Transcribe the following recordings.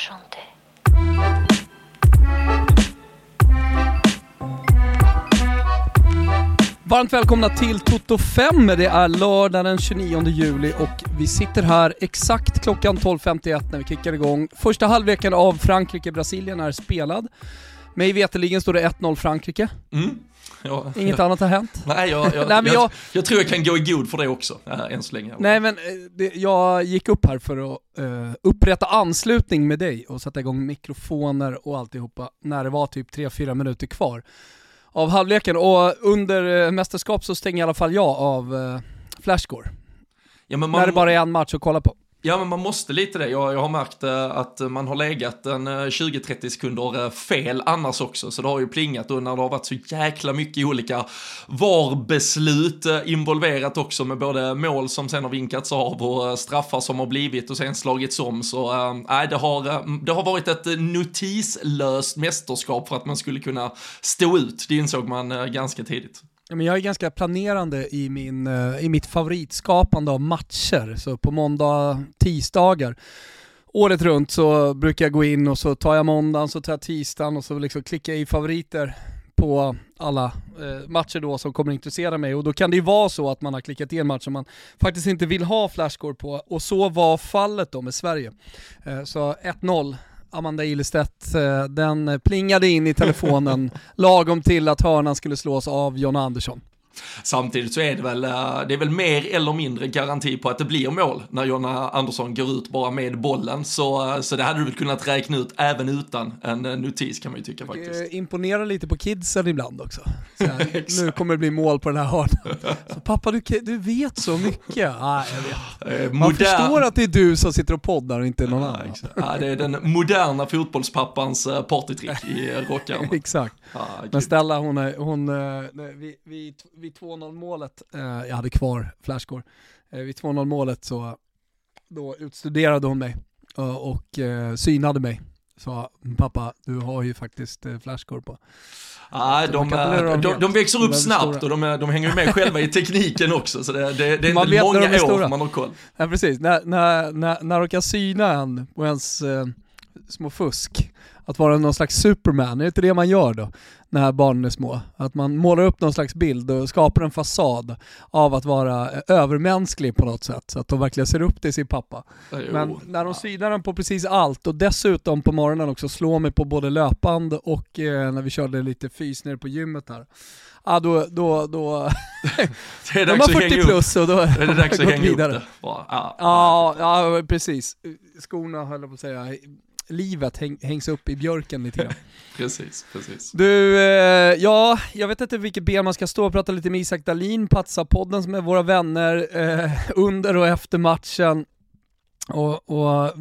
chanter. Varmt välkomna till Toto 5. Det är lördag den 29 juli och vi sitter här exakt klockan 12.51 när vi kickar igång. Första halvleken av Frankrike-Brasilien är spelad. Mig veterligen står det 1-0 Frankrike. Mm. Ja, Inget ja. annat har hänt. Nej, jag, jag, Nej, men jag, jag- jag, tror jag kan gå i god för det också, äh, än så länge. Nej men eh, det, jag gick upp här för att eh, upprätta anslutning med dig och sätta igång mikrofoner och alltihopa när det var typ 3-4 minuter kvar av halvleken. Och under eh, mästerskap så stänger i alla fall jag av eh, Flashscore. ja, När det bara är en match att kolla på. Ja, men man måste lite det. Jag, jag har märkt eh, att man har legat en eh, 20-30 sekunder eh, fel annars också, så det har ju plingat och när det har varit så jäkla mycket olika VAR-beslut eh, involverat också med både mål som sen har vinkats av och eh, straffar som har blivit och sen slagits om. Så eh, det, har, eh, det har varit ett eh, notislöst mästerskap för att man skulle kunna stå ut. Det insåg man eh, ganska tidigt. Ja, men jag är ganska planerande i, min, eh, i mitt favoritskapande av matcher. Så på måndag, tisdagar, året runt så brukar jag gå in och så tar jag måndagen, så tar jag tisdagen och så liksom klickar jag i favoriter på alla eh, matcher då som kommer intressera mig. Och då kan det ju vara så att man har klickat i en match som man faktiskt inte vill ha flashscore på. Och så var fallet då med Sverige. Eh, så 1-0. Amanda Ilestedt, eh, den plingade in i telefonen lagom till att hörnan skulle slås av John Andersson. Samtidigt så är det väl, eh, det är väl mer eller mindre garanti på att det blir mål när Jonna Andersson går ut bara med bollen. Så, eh, så det hade du väl kunnat räkna ut även utan en eh, notis kan man ju tycka faktiskt. Imponerar lite på kidsen ibland också. Så här, nu kommer det bli mål på den här hörnan. Så, pappa du, du vet så mycket. Ah, jag vet. Man modern- förstår att det är du som sitter och poddar och inte någon annan. ja, det är den moderna fotbollspappans partytrick i rockärmen. Exakt. Ja, Men. Stella hon, är, hon eh, vid, vid, vid 2-0 målet, eh, jag hade kvar flashscore, eh, vid 2-0 målet så då utstuderade hon mig eh, och eh, synade mig. Sa pappa, du har ju faktiskt eh, flashscore på. Ja, Så de, inte eh, de, de växer De upp är snabbt och de, är- de hänger med själva i tekniken också, så det, det, det är Man inte de är många stora. år man har koll. Ja precis, när, när, när, när de kan syna en och ens eh, små fusk, att vara någon slags superman, är det inte det man gör då? När barnen är små. Att man målar upp någon slags bild och skapar en fasad av att vara eh, övermänsklig på något sätt, så att de verkligen ser upp till sin pappa. Jo. Men när de synar den på precis allt och dessutom på morgonen också slår mig på både löpande och eh, när vi körde lite fys nere på gymmet här. Ja då, då, då, det är de dags att 40 hänga upp plus och då det. är det dags att hänga upp vidare. det. Bara, ja, Ja, ja precis. Skorna höll jag på att säga, livet häng, hängs upp i björken lite grann. Precis, precis. Du, eh, ja, jag vet inte vilket ben man ska stå och prata lite med Isak Dahlin, Patsa-podden som är våra vänner eh, under och efter matchen. Och, och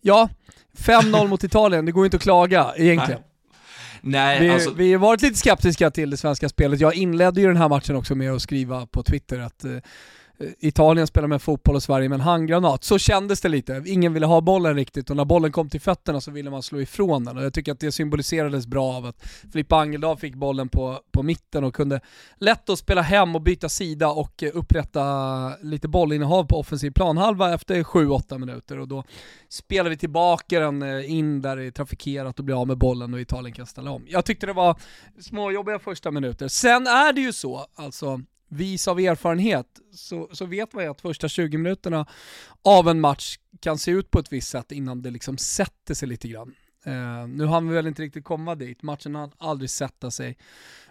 ja, 5-0 mot Italien, det går inte att klaga egentligen. Nej, Vi, alltså, vi har varit lite skeptiska till det svenska spelet. Jag inledde ju den här matchen också med att skriva på Twitter att eh, Italien spelar med fotboll och Sverige med en handgranat. Så kändes det lite. Ingen ville ha bollen riktigt och när bollen kom till fötterna så ville man slå ifrån den. Och jag tycker att det symboliserades bra av att Filippa Angeldal fick bollen på, på mitten och kunde lätt att spela hem och byta sida och eh, upprätta lite bollinnehav på offensiv planhalva efter 7-8 minuter. Och då spelar vi tillbaka den eh, in där det är trafikerat och blir av med bollen och Italien kan ställa om. Jag tyckte det var småjobbiga första minuter. Sen är det ju så, alltså vis av erfarenhet, så, så vet man ju att första 20 minuterna av en match kan se ut på ett visst sätt innan det liksom sätter sig lite grann. Uh, nu hann vi väl inte riktigt komma dit, matchen hann aldrig sätta sig,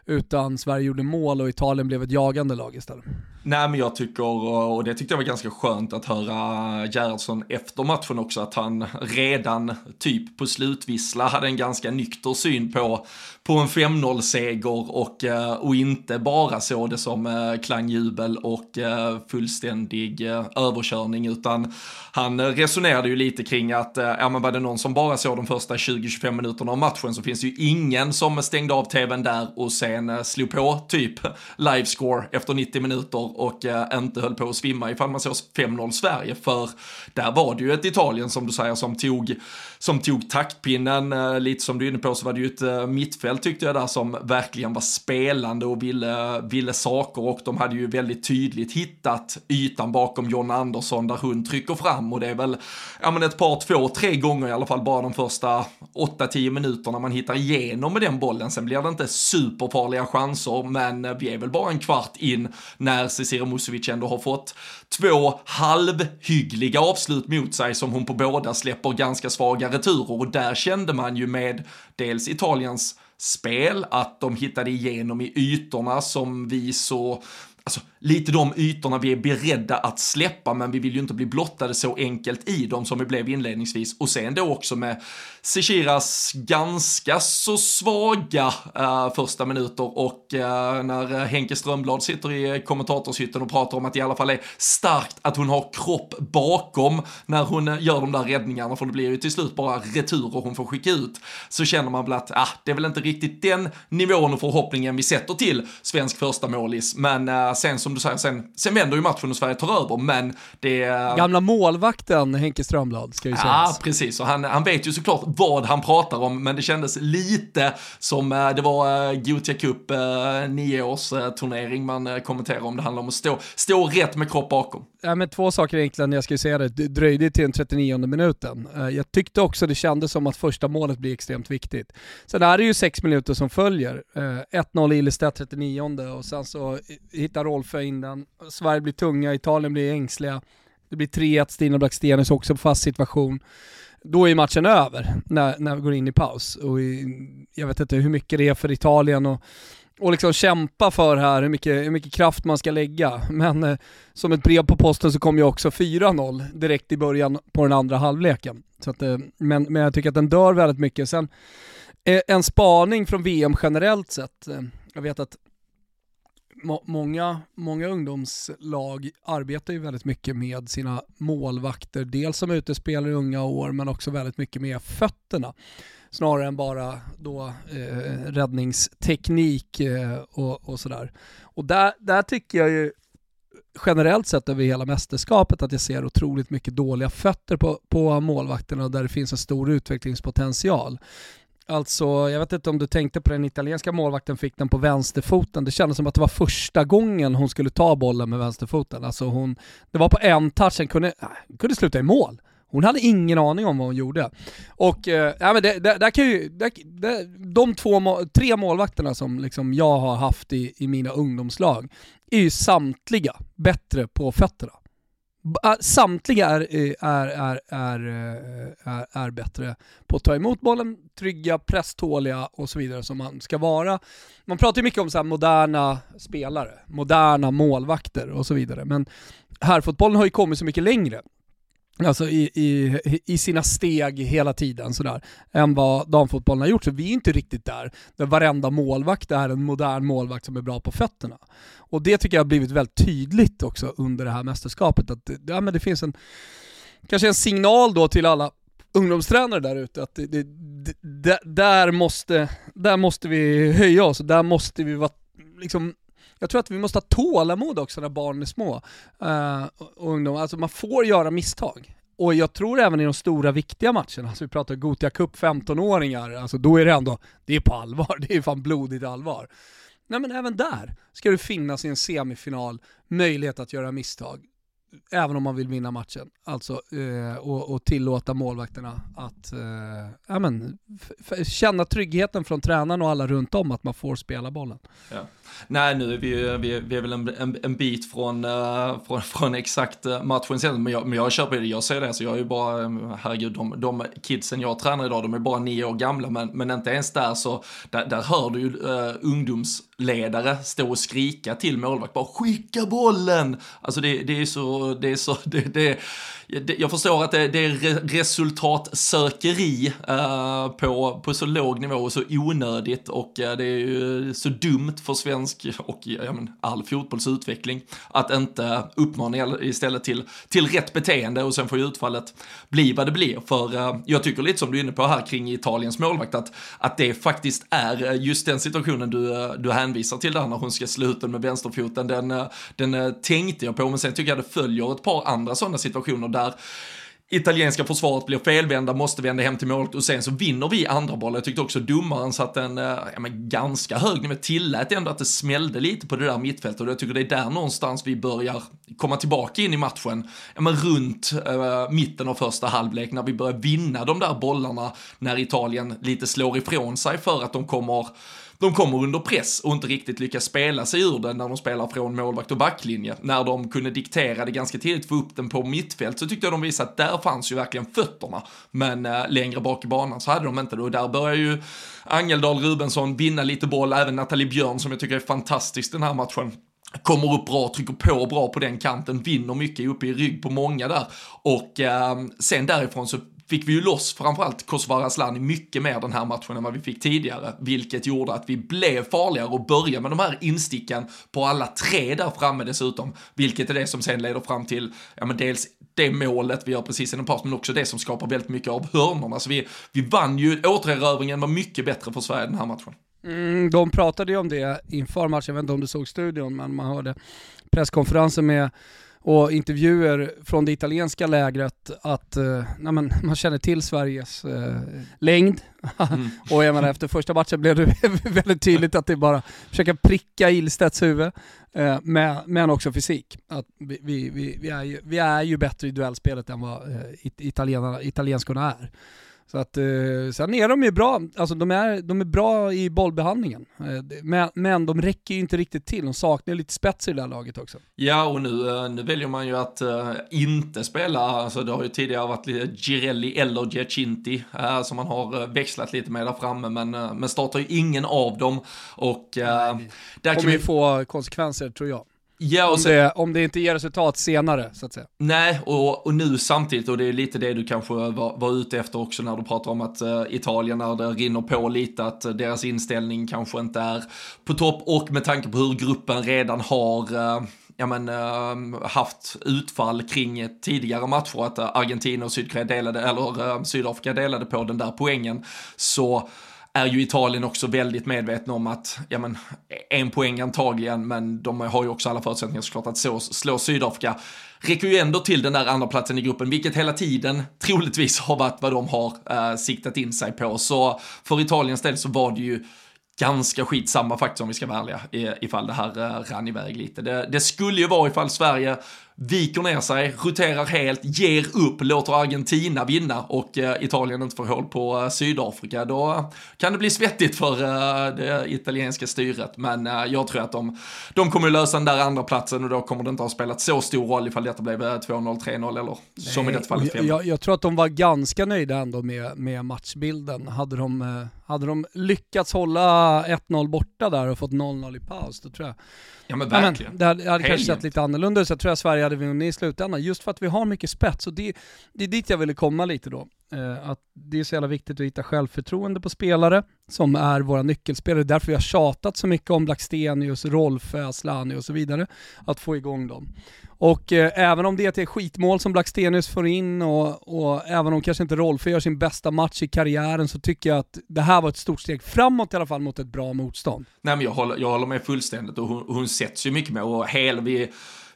utan Sverige gjorde mål och Italien blev ett jagande lag istället. nej men jag tycker, och det tyckte jag var ganska skönt att höra Gerhardsson efter matchen också, att han redan typ på slutvissla hade en ganska nykter syn på, på en 5-0-seger och, eh, och inte bara såg det som eh, klangjubel och eh, fullständig överkörning, utan han resonerade ju lite kring att, ja men var det någon som bara såg de första 20-25 minuterna av matchen så finns det ju ingen som stängde av tvn där och ser sen eh, slog på typ livescore efter 90 minuter och eh, inte höll på att svimma ifall man såg 5-0 Sverige, för där var det ju ett Italien som du säger som tog, som tog taktpinnen, eh, lite som du är inne på så var det ju ett mittfält tyckte jag där som verkligen var spelande och ville, ville saker. Och de hade ju väldigt tydligt hittat ytan bakom John Andersson där hon trycker fram. Och det är väl, ja men ett par, två, tre gånger i alla fall bara de första 8-10 minuterna man hittar igenom med den bollen. Sen blir det inte superfart superfarliga chanser, men vi är väl bara en kvart in när Cecilia Musovic ändå har fått två halvhyggliga avslut mot sig som hon på båda släpper ganska svaga returer. Och där kände man ju med dels Italiens spel, att de hittade igenom i ytorna som vi så alltså, lite de ytorna vi är beredda att släppa, men vi vill ju inte bli blottade så enkelt i dem som vi blev inledningsvis. Och sen då också med Sechiras ganska så svaga uh, första minuter och uh, när eh, Henke Strömblad sitter i kommentatorshytten och pratar om att det i alla fall är starkt att hon har kropp bakom när hon gör de där räddningarna, för det blir ju till slut bara returer hon får skicka ut, så känner man väl att ah, det är väl inte riktigt den nivån och förhoppningen vi sätter till svensk första målis, men sen som du säger, sen, sen vänder ju matchen och Sverige tar över, men det... Gamla målvakten Henke Strömblad ska ju sägas. Ja, precis, och han, han vet ju såklart vad han pratar om, men det kändes lite som eh, det var uh, Gothia Cup, uh, nioårs uh, turnering man kommenterar om det handlar om att stå, stå rätt med kropp bakom. Ja, men två saker egentligen, jag ska ju säga det, det dröjde till den 39 minuten. Eh, jag tyckte också det kändes som att första målet blir extremt viktigt. Sen är det ju sex minuter som följer. 1-0 Ilestedt 39 och sen så hittar Rolfö in den. Sverige blir tunga, Italien blir ängsliga. Det blir 3-1, Stina Blackstenius också på fast situation då är matchen över när, när vi går in i paus. Och i, jag vet inte hur mycket det är för Italien och, och liksom kämpa för här, hur mycket, hur mycket kraft man ska lägga. Men eh, som ett brev på posten så kom ju också 4-0 direkt i början på den andra halvleken. Så att, eh, men, men jag tycker att den dör väldigt mycket. Sen eh, en spaning från VM generellt sett. Eh, jag vet att må, många, många ungdomslag arbetar ju väldigt mycket med sina målvakter, dels som utespelare i unga år men också väldigt mycket med fötterna. Snarare än bara då eh, räddningsteknik eh, och, och, sådär. Och där, där tycker jag ju generellt sett över hela mästerskapet att jag ser otroligt mycket dåliga fötter på, på målvakterna där det finns en stor utvecklingspotential. Alltså, jag vet inte om du tänkte på den italienska målvakten fick den på vänsterfoten. Det kändes som att det var första gången hon skulle ta bollen med vänsterfoten. Alltså hon, det var på en touch, den kunde, äh, kunde sluta i mål. Hon hade ingen aning om vad hon gjorde. Och eh, ja, men det, det, där kan ju, det, det, de två, tre målvakterna som liksom jag har haft i, i mina ungdomslag är ju samtliga bättre på fötterna. Eh, samtliga är, är, är, är, eh, är, är bättre på att ta emot bollen, trygga, presståliga och så vidare som man ska vara. Man pratar ju mycket om så moderna spelare, moderna målvakter och så vidare, men herrfotbollen har ju kommit så mycket längre alltså i, i, i sina steg hela tiden sådär, än vad damfotbollen har gjort. Så vi är inte riktigt där, där varenda målvakt är en modern målvakt som är bra på fötterna. Och det tycker jag har blivit väldigt tydligt också under det här mästerskapet, att ja, men det finns en, kanske en signal då till alla ungdomstränare där ute att det, det, det, där, måste, där måste vi höja oss, där måste vi vara liksom jag tror att vi måste ha tålamod också när barnen är små uh, och ungdomar. Alltså man får göra misstag. Och jag tror även i de stora viktiga matcherna, alltså vi pratar Gotia Cup 15-åringar, alltså då är det ändå, det är på allvar, det är fan blodigt allvar. Nej men även där ska det finnas i en semifinal möjlighet att göra misstag även om man vill vinna matchen. Alltså, eh, och, och, tillåta målvakterna att eh, amen, känna tryggheten från tränaren och alla runt om att man får spela bollen. Ja. Nej, nu är vi, vi, vi är väl en, en, en bit från, uh, från, från exakt eh, matchen sen, men jag, men jag köper det, jag ser det, så jag är ju bara, eh, herregud, de, de kidsen jag tränar idag, de är bara nio år gamla, men, men inte ens där så, där, där hör du ju uh, ledare stå och skrika till målvakt, bara skicka bollen! Alltså det, det är så, det är så, det, det jag förstår att det, det är resultatsökeri eh, på, på så låg nivå och så onödigt och eh, det är ju så dumt för svensk och ja, men, all fotbollsutveckling att inte uppmana istället till, till rätt beteende och sen får ju utfallet bli vad det blir. För eh, jag tycker lite som du är inne på här kring Italiens målvakt att, att det faktiskt är eh, just den situationen du, eh, du hänvisar till där när hon ska sluta med vänsterfoten. Den, eh, den tänkte jag på men sen tycker jag det följer ett par andra sådana situationer där italienska försvaret blir felvända, måste vända hem till målet och sen så vinner vi andra bollen. Jag tyckte också domaren satt en eh, ja, men ganska hög nivå, tillät ändå att det smällde lite på det där mittfältet och jag tycker det är där någonstans vi börjar komma tillbaka in i matchen. Ja, men runt äh, mitten av första halvlek när vi börjar vinna de där bollarna när Italien lite slår ifrån sig för att de kommer de kommer under press och inte riktigt lyckas spela sig ur den när de spelar från målvakt och backlinje. När de kunde diktera det ganska tidigt, få upp den på mittfält, så tyckte jag de visade att där fanns ju verkligen fötterna. Men eh, längre bak i banan så hade de inte det och där börjar ju Angeldal Rubensson vinna lite boll, även Nathalie Björn som jag tycker är fantastisk den här matchen kommer upp bra, trycker på bra på den kanten, vinner mycket uppe i rygg på många där. Och eh, sen därifrån så fick vi ju loss framförallt Kosovare Asllani mycket mer den här matchen än vad vi fick tidigare, vilket gjorde att vi blev farligare och började med de här insticken på alla tre där framme dessutom, vilket är det som sen leder fram till, ja men dels det målet vi gör precis innan paus, men också det som skapar väldigt mycket av hörnorna. Så vi, vi vann ju, återerövringen var mycket bättre för Sverige den här matchen. Mm, de pratade ju om det inför matchen, jag vet inte om du såg studion, men man hörde presskonferensen med och intervjuer från det italienska lägret att eh, men, man känner till Sveriges eh, längd. Mm. och jag menar, efter första matchen blev det väldigt tydligt att det är bara försöka pricka Ilstedts huvud, eh, med, men också fysik. Att vi, vi, vi, vi, är ju, vi är ju bättre i duellspelet än vad eh, italienskorna är. Så att, eh, sen är de ju bra, alltså de är, de är bra i bollbehandlingen. Eh, men, men de räcker ju inte riktigt till, de saknar lite spets i det här laget också. Ja, och nu, eh, nu väljer man ju att uh, inte spela, alltså det har ju tidigare varit lite Girelli eller Giacinti uh, som man har växlat lite med där framme, men, uh, men startar ju ingen av dem. Och uh, Nej, där kommer ju få konsekvenser tror jag. Ja, och om, sen, det, om det inte ger resultat senare, så att säga. Nej, och, och nu samtidigt, och det är lite det du kanske var, var ute efter också när du pratar om att uh, Italien, när det rinner på lite, att uh, deras inställning kanske inte är på topp, och med tanke på hur gruppen redan har uh, ja, men, uh, haft utfall kring tidigare matcher, att Argentina och Sydkorea delade, eller uh, Sydafrika delade på den där poängen, så är ju Italien också väldigt medvetna om att, ja men, en poäng antagligen, men de har ju också alla förutsättningar såklart att så, slå Sydafrika. Räcker ju ändå till den där andra platsen i gruppen, vilket hela tiden troligtvis har varit vad de har eh, siktat in sig på. Så för Italiens del så var det ju ganska skitsamma faktiskt om vi ska vara ärliga ifall det här eh, rann iväg lite. Det, det skulle ju vara ifall Sverige viker ner sig, roterar helt, ger upp, låter Argentina vinna och eh, Italien inte får håll på eh, Sydafrika, då kan det bli svettigt för eh, det italienska styret. Men jag tror att de, de kommer lösa den där andra platsen och då kommer det inte ha spelat så stor roll ifall detta blev 2-0, 3-0 eller Nej, som i detta fallet 5 jag, jag, tror att de var ganska nöjda ändå med, med matchbilden. Hade de, hade de lyckats hålla 1-0 borta där och fått 0-0 i paus, då tror jag Ja men verkligen. Ja, men, det hade, hade kanske sett lite annorlunda ut, så jag tror att Sverige hade vunnit i slutändan. Just för att vi har mycket spets, och det, det är dit jag ville komma lite då. Eh, att det är så jävla viktigt att hitta självförtroende på spelare som är våra nyckelspelare. Därför vi har tjatat så mycket om Blackstenius, Rolfö, Asllani och så vidare. Att få igång dem. Och eh, även om det är ett skitmål som Blackstenius får in och, och även om kanske inte Rolfö gör sin bästa match i karriären så tycker jag att det här var ett stort steg framåt i alla fall mot ett bra motstånd. Nej men jag håller, jag håller med fullständigt och hon, hon sätts ju mycket med och hel, vi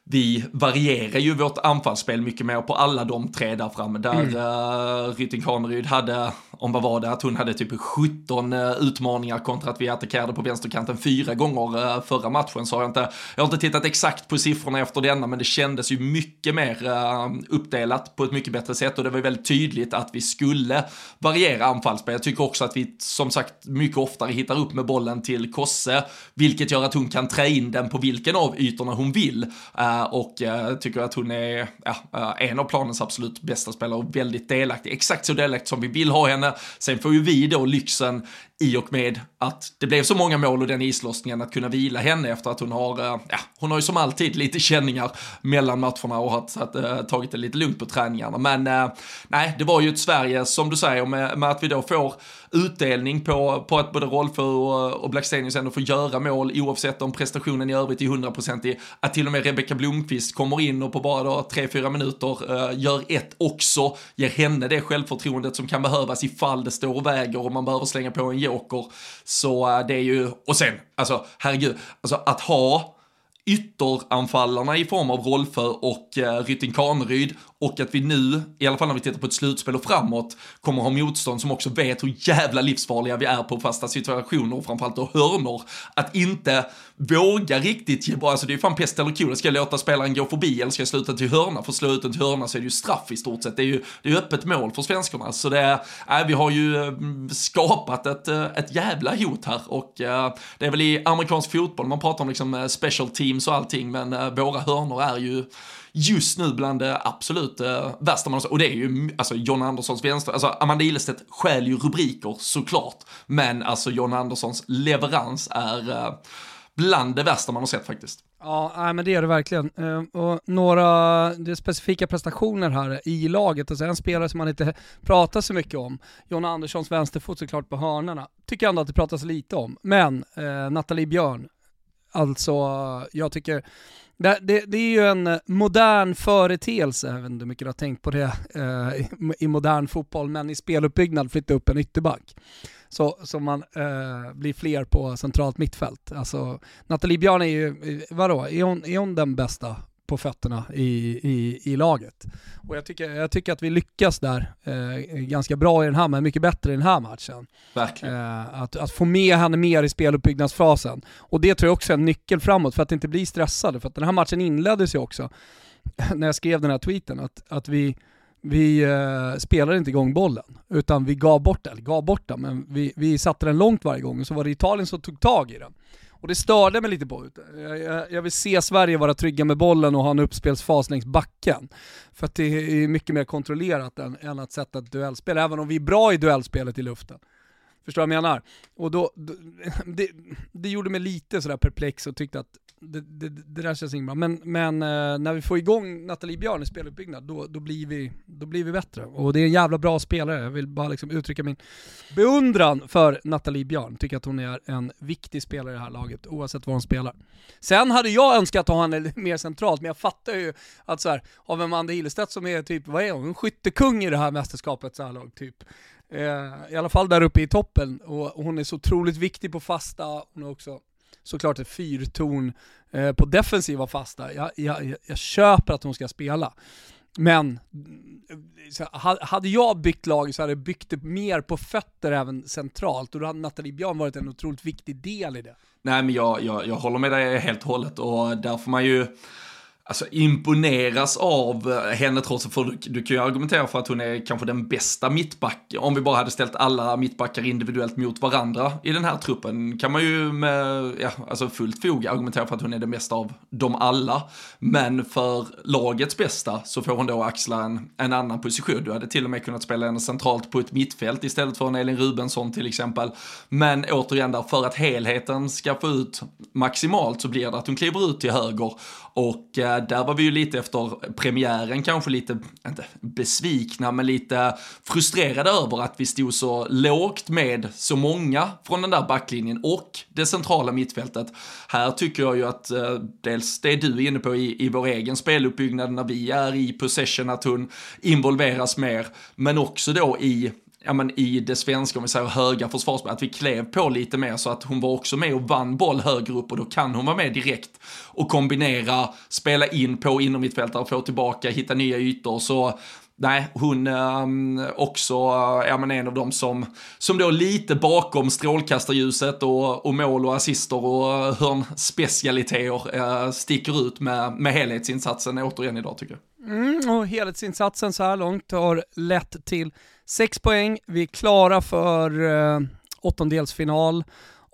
vi varierar ju vårt anfallsspel mycket mer på alla de tre där framme. Där mm. uh, Rytting Kaneryd hade, om vad var det, att hon hade typ 17 uh, eh, utmaningar kontra att vi attackerade på vänsterkanten fyra gånger uh, förra matchen. Så har jag inte, jag har inte tittat exakt på siffrorna efter denna, men det kändes ju mycket mer uh, uppdelat på ett mycket bättre sätt och det var väldigt tydligt att vi skulle variera anfallsspel. Jag tycker också att vi som sagt mycket oftare hittar upp med bollen till Kosse, vilket gör att hon kan trä in den på vilken av ytorna hon vill. Uh, Eh, och eh, tycker att hon är ja, eh, en av planens absolut bästa spelare och väldigt delaktig. Exakt så delaktig som vi vill ha henne sen får ju vi då lyxen i och med att det blev så många mål och den islossningen att kunna vila henne efter att hon har, ja, hon har ju som alltid lite känningar mellan matcherna och har att, tagit det lite lugnt på träningarna. Men nej, det var ju ett Sverige som du säger med, med att vi då får utdelning på, på att både Rolfö och, och Blackstenius ändå får göra mål oavsett om prestationen i övrigt är hundraprocentig. Att till och med Rebecka Blomqvist kommer in och på bara tre, 3-4 minuter uh, gör ett också, ger henne det självförtroendet som kan behövas ifall det står och väger och man behöver slänga på en joker. Så uh, det är ju, och sen, alltså herregud, alltså att ha ytteranfallarna i form av Rolfö och eh, Rytting Kaneryd och att vi nu, i alla fall när vi tittar på ett slutspel och framåt, kommer ha motstånd som också vet hur jävla livsfarliga vi är på fasta situationer och framförallt då hörnor. Att inte våga riktigt ge bra, alltså det är fan pest eller kul, ska jag låta spelaren gå förbi eller ska jag sluta till hörna? För slå ut den till hörna så är det ju straff i stort sett, det är ju det är öppet mål för svenskarna. Så det är, äh, vi har ju mm, skapat ett, eh, ett jävla hot här och äh, det är väl i amerikansk fotboll man pratar om liksom eh, special teams och allting, men äh, våra hörnor är ju just nu bland det absolut eh, värsta man har Och det är ju, alltså John Anderssons vänster, alltså Amanda Ilestedt stjäl ju rubriker såklart. Men alltså John Anderssons leverans är eh, bland det värsta man har sett faktiskt. Ja, nej, men det är det verkligen. Eh, och några det specifika prestationer här i laget, alltså en spelare som man inte pratar så mycket om, John Anderssons vänsterfot såklart på hörnorna, tycker jag ändå att det pratas lite om. Men eh, Nathalie Björn, alltså jag tycker det, det, det, är ju en eh, modern företeelse, jag vet inte hur mycket du har tänkt på det eh, i, i, modern fotboll, men i speluppbyggnad flytta upp en ytterback. Så, så man eh, blir fler på centralt mittfält. Alltså, Nathalie Björn är ju, eh, vadå, är hon, är hon den bästa på i, i, i laget. Och jag tycker, jag tycker att vi lyckas där eh, ganska bra i den här, men mycket bättre i den här matchen. Verkligen. Eh, att, att få med henne mer i speluppbyggnadsfasen. Och det tror jag också är en nyckel framåt för att inte bli stressade. För att den här matchen inleddes ju också, när jag skrev den här tweeten, att, att vi vi eh, spelade inte igång bollen, utan vi gav bort den, gav bort den, men vi, vi satte den långt varje gång och så var det Italien som tog tag i den. Och det störde mig lite på eh, jag, jag, jag vill se Sverige vara trygga med bollen och ha en uppspelsfas längs backen. För att det är mycket mer kontrollerat än, än att sätta ett duellspel, även om vi är bra i duellspelet i luften. Förstår du vad jag menar? Och då, då det, det, gjorde mig lite sådär perplex och tyckte att det, det, det där känns inget bra. Men, men eh, när vi får igång Nathalie Björn i speluppbyggnad, då, då, blir vi, då blir vi bättre. Och det är en jävla bra spelare, jag vill bara liksom uttrycka min beundran för Nathalie Björn. Tycker att hon är en viktig spelare i det här laget, oavsett var hon spelar. Sen hade jag önskat att ha henne mer centralt, men jag fattar ju att så här, av Amanda Hillestedt som är typ, vad är hon, skyttekung i det här mästerskapet så här långt, typ. Eh, I alla fall där uppe i toppen, och hon är så otroligt viktig på fasta, hon är också såklart ett fyrtorn eh, på defensiva fasta. Jag, jag, jag köper att hon ska spela. Men mm, hade jag byggt lag så hade jag byggt det mer på fötter även centralt och då hade Nathalie Björn varit en otroligt viktig del i det. Nej men jag, jag, jag håller med dig helt och hållet och där får man ju alltså, imponeras av eh, henne trots att du, du kan ju argumentera för att hon är kanske den bästa mittbacken. Om vi bara hade ställt alla mittbackar individuellt mot varandra i den här truppen kan man ju med ja, alltså fullt fog argumentera för att hon är den bästa av dem alla. Men för lagets bästa så får hon då axla en, en annan position. Du hade till och med kunnat spela henne centralt på ett mittfält istället för en Elin Rubensson till exempel. Men återigen där, för att helheten ska få ut maximalt så blir det att hon kliver ut till höger och eh, Eh, där var vi ju lite efter premiären kanske lite, inte besvikna, men lite frustrerade över att vi stod så lågt med så många från den där backlinjen och det centrala mittfältet. Här tycker jag ju att eh, dels det du är inne på i, i vår egen speluppbyggnad när vi är i possession, att hon involveras mer, men också då i ja, men i det svenska, om vi säger höga försvarsspelet, att vi klev på lite mer så att hon var också med och vann boll högre upp och då kan hon vara med direkt och kombinera, spela in på inomhittfältare, få tillbaka, hitta nya ytor. Så nej, hon ähm, också ja, men en av dem som, som då lite bakom strålkastarljuset och, och mål och assister och hörnspecialiteter äh, sticker ut med, med helhetsinsatsen återigen idag tycker jag. Mm, och helhetsinsatsen så här långt har lett till 6 poäng, vi är klara för eh, åttondelsfinal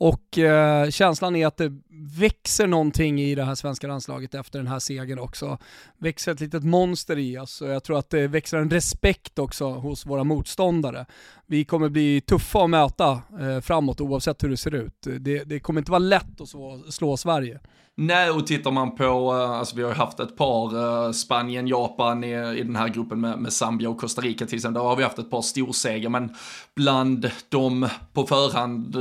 Och eh, känslan är att det växer någonting i det här svenska landslaget efter den här segern också. Växer ett litet monster i oss och jag tror att det växer en respekt också hos våra motståndare. Vi kommer bli tuffa att möta eh, framåt oavsett hur det ser ut. Det, det kommer inte vara lätt att slå, slå Sverige. Nej, och tittar man på, eh, alltså vi har ju haft ett par, uh, Spanien, Japan i, i den här gruppen med, med Zambia och Costa Rica till exempel, där har vi haft ett par storsegrar, men bland de på förhand,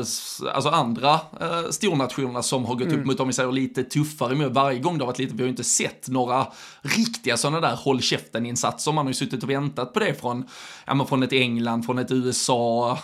alltså andra uh, stornationerna som har gått mm. upp mot, om vi säger lite tuffare med varje gång det har varit lite, vi har ju inte sett några riktiga sådana där håll käften-insatser, man har ju suttit och väntat på det från, ja men från ett England, från ett USA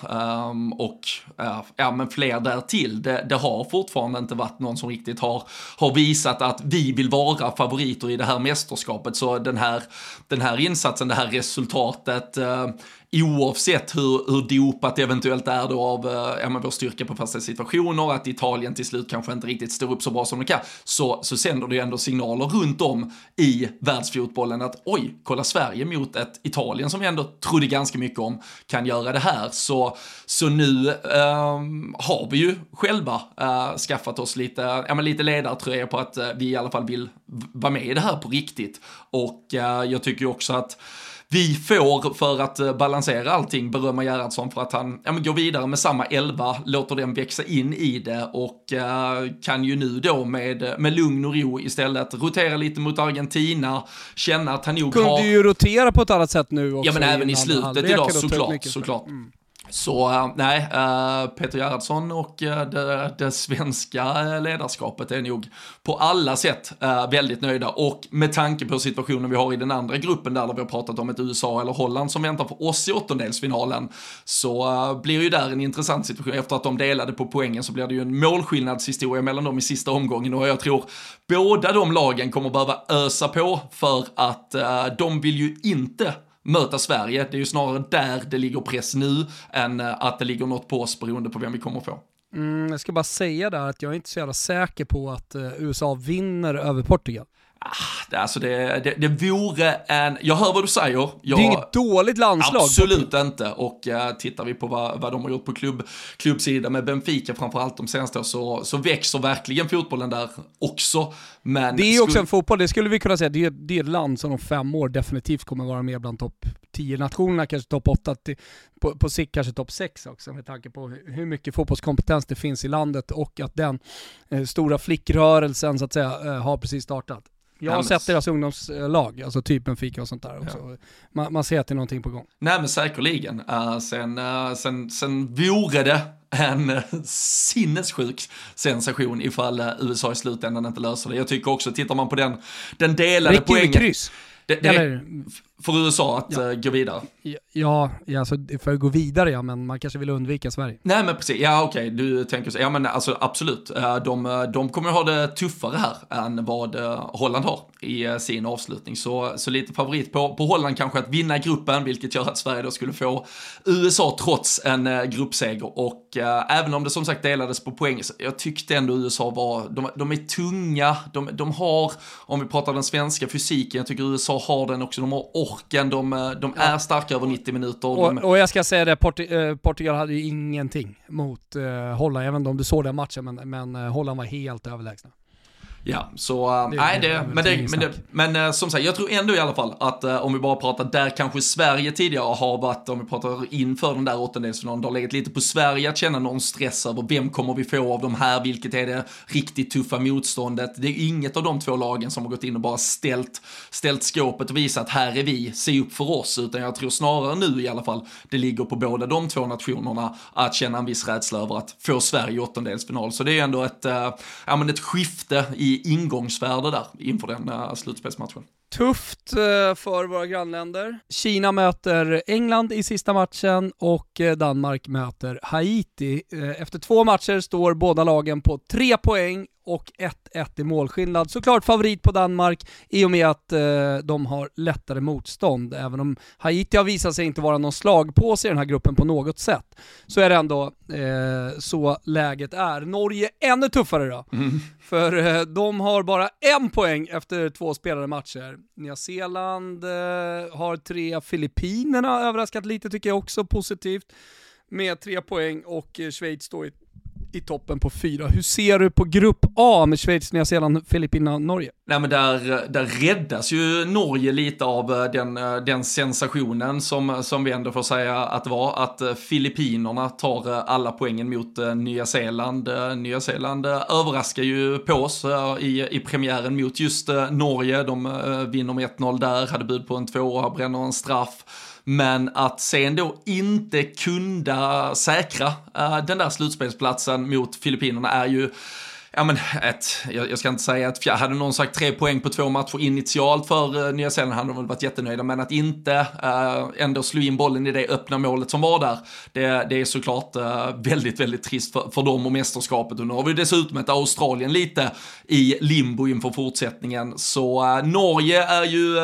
um, och uh, ja men fler där till. Det, det har fortfarande inte varit någon som riktigt har har har visat att vi vill vara favoriter i det här mästerskapet. Så den här, den här insatsen, det här resultatet, eh, oavsett hur, hur dopat eventuellt är då av eh, vår styrka på fasta situationer, att Italien till slut kanske inte riktigt står upp så bra som de kan, så, så sänder det ju ändå signaler runt om i världsfotbollen att oj, kolla Sverige mot ett Italien som vi ändå trodde ganska mycket om kan göra det här. Så, så nu eh, har vi ju själva eh, skaffat oss lite, ja, men lite ledartröja på att eh, vi i alla fall vill vara med i det här på riktigt. Och eh, jag tycker ju också att vi får, för att eh, balansera allting, berömma Gerhardsson för att han ja, men går vidare med samma elva, låter den växa in i det och uh, kan ju nu då med, med lugn och ro istället rotera lite mot Argentina, känna att han nog Kunde har... Kunde ju rotera på ett annat sätt nu också. Ja men även i slutet idag såklart, såklart. Mm. Så eh, nej, eh, Peter Gerhardsson och eh, det, det, svenska ledarskapet är nog på alla sätt väldigt nöjda och med tanke på situationen vi har i den andra gruppen där, där vi har pratat om ett USA eller Holland som väntar på oss i åttondelsfinalen så blir ju där en intressant situation. Efter att de delade på poängen så blir det ju en målskillnadshistoria mellan dem i sista omgången och jag tror båda de lagen kommer behöva ösa på för att de vill ju inte möta Sverige. Det är ju snarare där det ligger press nu än eh, att det ligger något på oss beroende på vem vi kommer få. Mm, jag ska bara säga där att jag är inte så jävla säker på att eh, USA vinner över Portugal. Ah, alltså det, det, det vore en, jag hör vad du säger. Jag, det är inget dåligt landslag. Absolut inte. Och uh, tittar vi på vad, vad de har gjort på klubb, klubbsidan med Benfica framförallt de senaste åren så, så växer verkligen fotbollen där också. Men det är också en fotboll, det skulle vi kunna säga, det är, det är ett land som om fem år definitivt kommer vara med bland topp 10 nationerna, kanske topp 8, på, på sikt kanske topp 6 också med tanke på hur mycket fotbollskompetens det finns i landet och att den eh, stora flickrörelsen så att säga eh, har precis startat. Jag har sett deras ungdomslag, alltså typen fika och sånt där också. Ja. Man, man, ser att det är någonting på gång. Nej men säkerligen. Uh, sen, uh, sen, sen vore det en uh, sinnessjuk sensation ifall USA i slutändan inte löser det. Jag tycker också, tittar man på den, den delade Räcker poängen. kryss? Det, det, för USA att ja. gå vidare? Ja, ja alltså för att gå vidare ja, men man kanske vill undvika Sverige. Nej men precis, ja okej, okay. du tänker så. Ja men alltså absolut, eh, de, de kommer ha det tuffare här än vad eh, Holland har i eh, sin avslutning. Så, så lite favorit på, på Holland kanske att vinna gruppen, vilket gör att Sverige då skulle få USA trots en gruppseger. Och äh, även om det som sagt delades på poäng, så jag tyckte ändå USA var, de, de är tunga, de, de har, om vi pratar den svenska fysiken, jag tycker USA har den också, de har orken, de, de ja. är starka över 90 minuter. Och, de... och jag ska säga det, Porti äh, Portugal hade ju ingenting mot äh, Holland, inte om du såg den matchen, men, men Holland var helt överlägsna. Ja, så det, nej, det, men, det, men, det, men uh, som sagt, jag tror ändå i alla fall att uh, om vi bara pratar där kanske Sverige tidigare har varit, om vi pratar inför den där åttondelsfinalen, det har legat lite på Sverige att känna någon stress över vem kommer vi få av de här, vilket är det riktigt tuffa motståndet. Det är inget av de två lagen som har gått in och bara ställt, ställt skåpet och visat här är vi, se upp för oss, utan jag tror snarare nu i alla fall det ligger på båda de två nationerna att känna en viss rädsla över att få Sverige i åttondelsfinal. Så det är ändå ett, ja, men ett skifte i ingångsvärde där inför den eh, slutspelsmatchen. Tufft uh, för våra grannländer. Kina möter England i sista matchen och uh, Danmark möter Haiti. Efter två matcher står båda lagen på tre poäng och 1-1 i målskillnad. Såklart favorit på Danmark i och med att eh, de har lättare motstånd. Även om Haiti har visat sig inte vara någon slagpåse i den här gruppen på något sätt, så är det ändå eh, så läget är. Norge ännu tuffare då, mm. för eh, de har bara en poäng efter två spelade matcher. Nya Zeeland eh, har tre, Filippinerna överraskat lite tycker jag också positivt, med tre poäng och eh, Schweiz då i i toppen på fyra. Hur ser du på grupp A med Schweiz, Nya Zeeland, Filippinerna, Norge? Nej men där, där räddas ju Norge lite av eh, den, eh, den sensationen som, eh, som vi ändå får säga att det var, att Filippinerna tar alla poängen mot Nya Zeeland. Nya Zeeland överraskar ju på oss i, i premiären mot just Norge. De vinner med 1-0 där, hade bud på en tvåa, bränner en straff. Men att sen då inte kunna säkra uh, den där slutspelsplatsen mot Filippinerna är ju ja men ett, jag, jag ska inte säga att hade någon sagt tre poäng på två matcher initialt för uh, Nya Zeeland hade de väl varit jättenöjda, men att inte uh, ändå slå in bollen i det öppna målet som var där, det, det är såklart uh, väldigt, väldigt trist för, för dem och mästerskapet. Och nu har vi dessutom ett Australien lite i limbo inför fortsättningen, så uh, Norge är ju,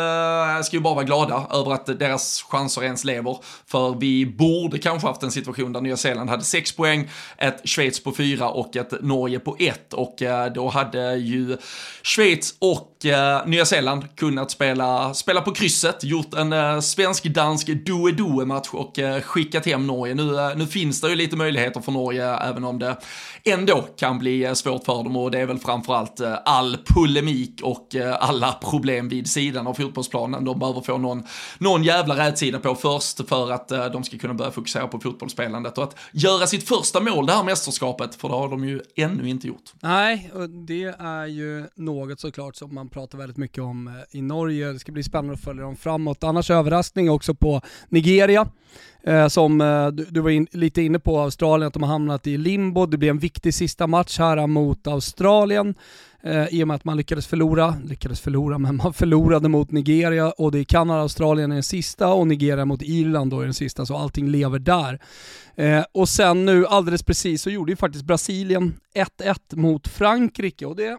ska ju bara vara glada över att deras chanser ens lever, för vi borde kanske haft en situation där Nya Zeeland hade sex poäng, ett Schweiz på fyra och ett Norge på ett och eh, då hade ju Schweiz och eh, Nya Zeeland kunnat spela, spela på krysset, gjort en eh, svensk-dansk doe-doe-match och skickat hem Norge. Nu, nu finns det ju lite möjligheter för Norge, även om det ändå kan bli svårt för dem och det är väl framförallt all polemik och alla problem vid sidan av fotbollsplanen. De behöver få någon, någon jävla rätsida på först för att de ska kunna börja fokusera på fotbollsspelandet och att göra sitt första mål det här mästerskapet, för det har de ju ännu inte gjort. Nej, och det är ju något såklart som man pratar väldigt mycket om eh, i Norge. Det ska bli spännande att följa dem framåt. Annars överraskning också på Nigeria. Eh, som eh, du, du, var in, lite inne på, Australien, att de har hamnat i limbo. Det blir en viktig sista match här mot Australien eh, i och med att man lyckades förlora, lyckades förlora, men man förlorade mot Nigeria och det är Kanada, Australien i den sista och Nigeria mot Irland då i den sista, så allting lever där. Eh, och sen nu alldeles precis så gjorde ju faktiskt Brasilien 1-1 mot Frankrike och det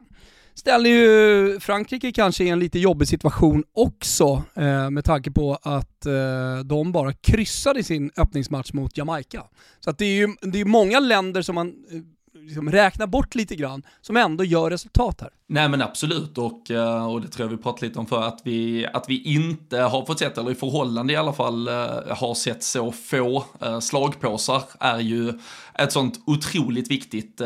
ställer ju Frankrike kanske i en lite jobbig situation också eh, med tanke på att eh, de bara kryssade sin öppningsmatch mot Jamaica. Så att det är ju det är många länder som man eh, liksom räkna bort lite grann, som ändå gör resultat här. Nej men absolut och, eh, och det tror jag vi pratade lite om för att vi, att vi inte har fått sett, eller i förhållande i alla fall, eh, har sett så få eh, slagpåsar är ju ett sånt otroligt viktigt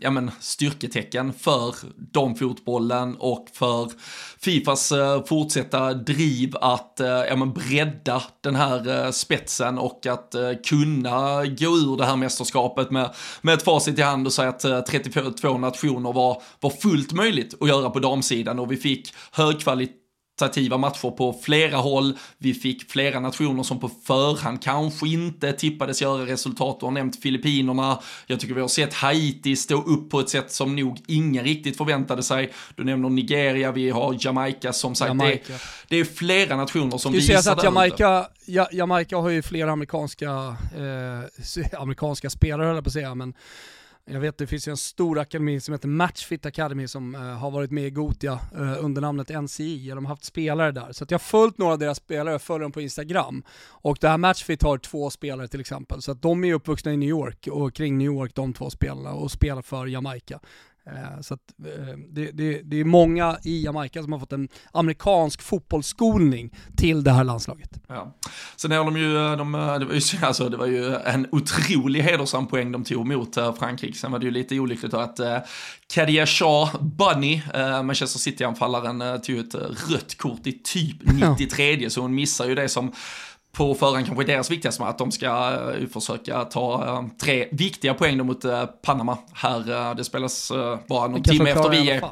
ja, men, styrketecken för damfotbollen och för Fifas fortsatta driv att ja, men, bredda den här spetsen och att kunna gå ur det här mästerskapet med, med ett facit i hand och säga att 32 nationer var, var fullt möjligt att göra på damsidan och vi fick högkvalitativa matcher på flera håll. Vi fick flera nationer som på förhand kanske inte tippades göra resultat. Du har nämnt Filippinerna. Jag tycker vi har sett Haiti stå upp på ett sätt som nog ingen riktigt förväntade sig. Du nämner Nigeria, vi har Jamaica som sagt. Jamaica. Det, det, är flera nationer som visar säga att Jamaica, ja, Jamaica har ju flera amerikanska, eh, amerikanska spelare höll jag på att säga, men jag vet det finns ju en stor akademi som heter Matchfit Academy som uh, har varit med i Gotia uh, under namnet NCI. De har haft spelare där. Så jag har följt några av deras spelare, jag följer dem på Instagram. Och det här Matchfit har två spelare till exempel. Så att de är uppvuxna i New York och kring New York de två spelarna och spelar för Jamaica. Eh, så att, eh, det, det, det, är många i Jamaica som har fått en amerikansk fotbollsskolning till det här landslaget. Ja. Sen har de ju, eh, de, det, var ju alltså, det var ju en otrolig hedersam poäng de tog mot Frankrike. Sen var det ju lite olyckligt att Kadia Shah Bunny, Manchester City-anfallaren, tog ett rött kort i typ 93 ja. så hon missar ju det som på förhand kanske deras viktigaste att de ska uh, försöka ta uh, tre viktiga poäng mot uh, Panama här. det spelas bara någon timme efter vi är,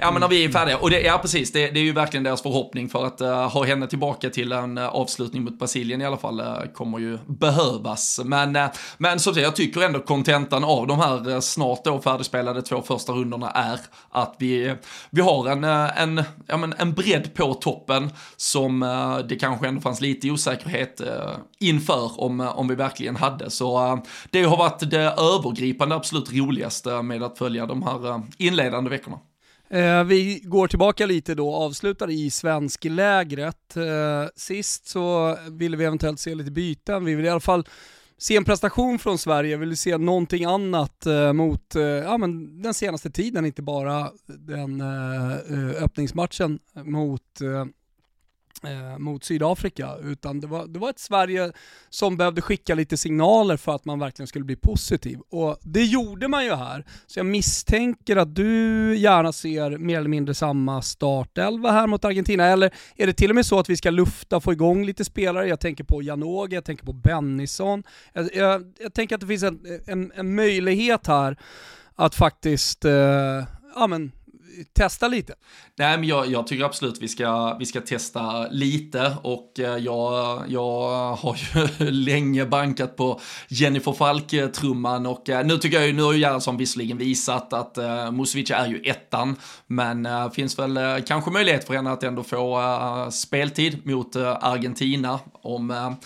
ja, men när vi är färdiga. Och det, ja, precis, det, det är ju verkligen deras förhoppning för att ha henne tillbaka till en avslutning mot Brasilien i alla fall kommer ju behövas. Men, men som sagt, jag tycker ändå kontentan av de här snart då färdigspelade två första rundorna är att vi, vi har en, en, ja, men en bredd på toppen som det kanske ändå fanns lite osäkerhet säkerhet eh, inför om, eh, om vi verkligen hade. Så eh, det har varit det övergripande absolut roligaste med att följa de här eh, inledande veckorna. Eh, vi går tillbaka lite då, avslutar i svensklägret. sist så ville vi eventuellt se lite byten, vi vill i alla fall se en prestation från Sverige, vill se någonting annat eh, mot eh, ja, men den senaste tiden, inte bara den eh, öppningsmatchen mot eh, mot Sydafrika, utan det var, det var ett Sverige som behövde skicka lite signaler för att man verkligen skulle bli positiv. Och det gjorde man ju här, så jag misstänker att du gärna ser mer eller mindre samma startelva här mot Argentina, eller är det till och med så att vi ska lufta, få igång lite spelare? Jag tänker på Janogy, jag tänker på Bennison. Jag, jag, jag tänker att det finns en, en, en möjlighet här att faktiskt, eh, ja men testa lite? Nej, men jag, jag, tycker absolut vi ska, vi ska testa lite och eh, jag, jag har ju länge bankat på Jennifer Falk-trumman och eh, nu tycker jag ju, nu har ju Gerhardsson visserligen visat att uh, Musovic är ju ettan, men uh, finns väl uh, kanske möjlighet för henne att ändå få uh, speltid mot uh, Argentina. Om,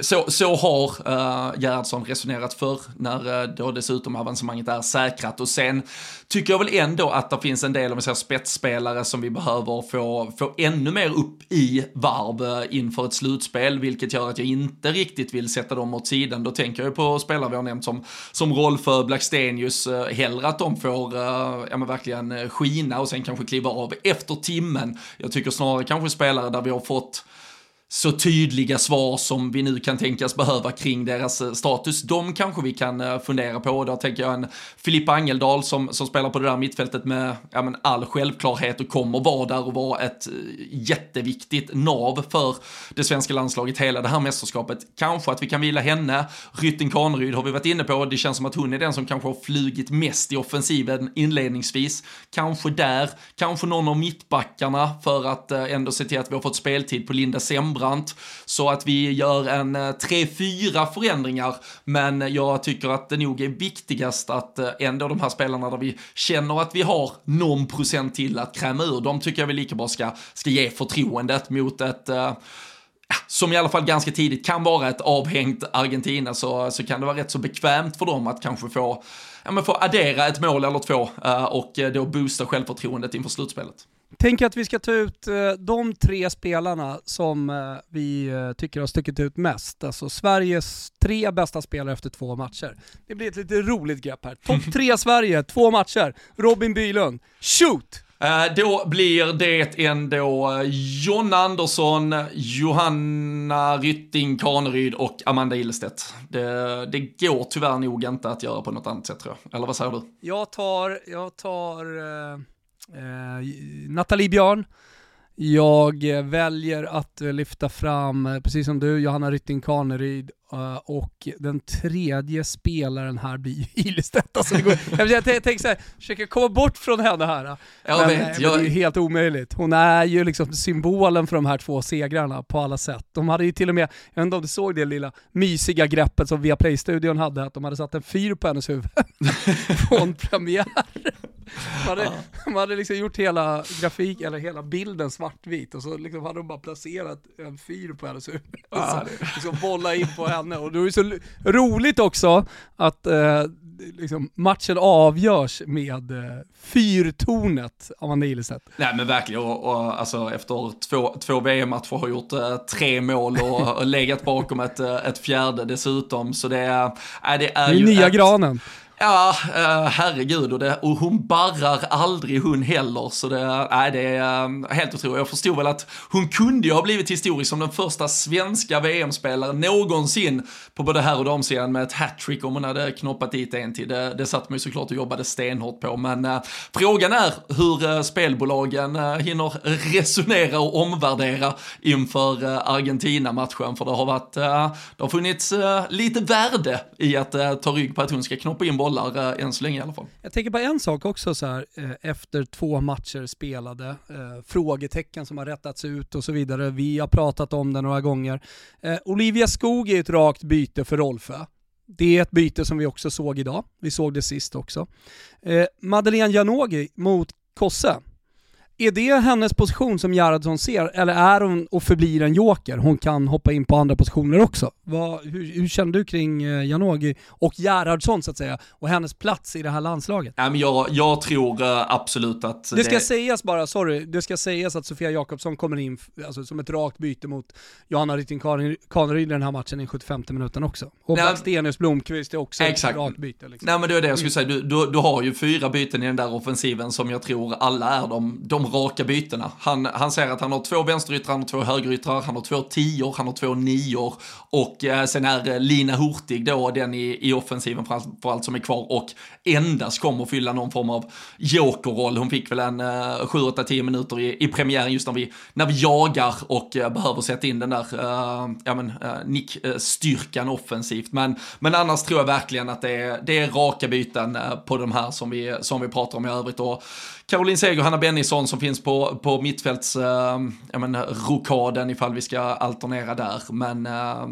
så, så har uh, Gerhardsson resonerat för när då dessutom avancemanget är säkrat och sen tycker jag väl ändå att det finns en del, om vi säger spetsspelare som vi behöver få, få ännu mer upp i varv eh, inför ett slutspel, vilket gör att jag inte riktigt vill sätta dem åt sidan. Då tänker jag på spelare vi har nämnt som, som för eh, Blackstenius, eh, hellre att de får ja, men verkligen skina och sen kanske kliva av efter timmen. Jag tycker snarare kanske spelare där vi har fått så tydliga svar som vi nu kan tänkas behöva kring deras eh, status. De kanske vi kan eh, fundera på. Då tänker jag en Filippa Angeldal som, som spelar på det där mittfältet med ja, men all självklarhet och kommer vara där och vara ett eh, jätteviktigt nav för det svenska landslaget hela det här mästerskapet. Kanske att vi kan vila henne. Rytting Kaneryd har vi varit inne på. Det känns som att hon är den som kanske har flugit mest i offensiven inledningsvis. Kanske där, kanske någon av mittbackarna för att ändå se till att vi har fått speltid på Linda Sembrant Rembrandt. Så att vi gör en eh, tre, fyra förändringar. Men jag tycker att det nog är viktigast att eh, ändå de här spelarna där vi känner att vi har någon procent till att kräma ur, de tycker jag vi lika bra ska, ska ge förtroendet mot ett eh, som i alla fall ganska tidigt kan vara ett avhängt Argentina så, så kan det vara rätt så bekvämt för dem att kanske få, ja, men få addera ett mål eller två eh, och då boosta självförtroendet inför slutspelet. Tänker att vi ska ta ut eh, de tre spelarna som eh, vi eh, tycker har stuckit ut mest. Alltså Sveriges tre bästa spelare efter två matcher. Det blir ett lite roligt grepp här. Topp tre Sverige, två matcher. Robin Bylund, shoot! Då blir det ändå Jonna Andersson, Johanna Rytting Kaneryd och Amanda Illestedt. Det, det går tyvärr nog inte att göra på något annat sätt tror jag. Eller vad säger du? Jag tar, jag tar Nathalie Björn, jag väljer att lyfta fram, eh, precis som du, Johanna Rytting Kaneryd och den tredje spelaren här blir Ilestedt. Alltså jag, jag tänker såhär, försöker komma bort från henne här. Jag men, vet, jag... det är ju helt omöjligt. Hon är ju liksom symbolen för de här två segrarna på alla sätt. De hade ju till och med, jag vet inte om du såg det lilla mysiga greppet som Viaplay-studion hade, att de hade satt en fyr på hennes huvud från premiär. Man hade, man hade liksom gjort hela grafik, eller hela bilden svartvit och så liksom hade de bara placerat en fyr på hennes huvud. Och så liksom bolla in på henne. Och det var ju så roligt också att eh, liksom matchen avgörs med eh, fyrtornet Amanda Ilestedt. Nej men verkligen, och, och alltså efter två, två VM-matcher har gjort eh, tre mål och, och legat bakom ett, eh, ett fjärde dessutom. Så det är, äh, det är, det är ju nya ett, granen. Ja, uh, herregud. Och, det, och hon barrar aldrig hon heller. Så det, nej, det är eh, helt otroligt. Jag förstod väl att hon kunde ju ha blivit historisk som den första svenska VM-spelaren någonsin på både här och damsidan med ett hattrick om hon hade knoppat dit en till. Det, det satt man ju såklart och jobbade stenhårt på. Men uh, frågan är hur uh, spelbolagen uh, hinner resonera och omvärdera inför uh, Argentina-matchen. För det har varit, det har funnits lite värde i att ta rygg på att hon ska knoppa in bollen bollar eh, än så länge i alla fall. Jag tänker på en sak också så här, eh, efter två matcher spelade, eh, frågetecken som har rättats ut och så vidare. Vi har pratat om det några gånger. Eh, Olivia Skog är ett rakt byte för Rolfö. Det är ett byte som vi också såg idag. Vi såg det sist också. Eh, Madeleine Janogy mot Kosse. Är det hennes position som Gerhardsson ser, eller är hon och förblir en joker? Hon kan hoppa in på andra positioner också. Vad, hur, hur känner du kring eh, Janogy och Gerhardsson så att säga, och hennes plats i det här landslaget? Ja, men jag, jag tror uh, absolut att... Det ska det... sägas bara, sorry, det ska sägas att Sofia Jakobsson kommer in alltså, som ett rakt byte mot Johanna Rytting Kaneryd i den här matchen i 75 minuten också. Och Blackstenius Blomqvist är också Exakt. ett rakt byte. Liksom. Nej men det är det jag skulle säga, du, du, du, har ju fyra byten i den där offensiven som jag tror alla är de, de raka bytena. Han, han säger att han har två vänsteryttrar, han har två högeryttrar, han har två tior, han har två nior och och eh, sen är eh, Lina Hurtig då den i, i offensiven framförallt som är kvar och endast kommer att fylla någon form av jokerroll. Hon fick väl en eh, 7-8-10 minuter i, i premiären just när vi, när vi jagar och behöver sätta in den där uh, ja, men, uh, nickstyrkan offensivt. Men, men annars tror jag verkligen att det är, det är raka byten på de här som vi, som vi pratar om i övrigt. Och Caroline Seger och Hanna Bennison som finns på, på mittfältsrokaden ehm, uh, ifall vi ska alternera där. Men uh,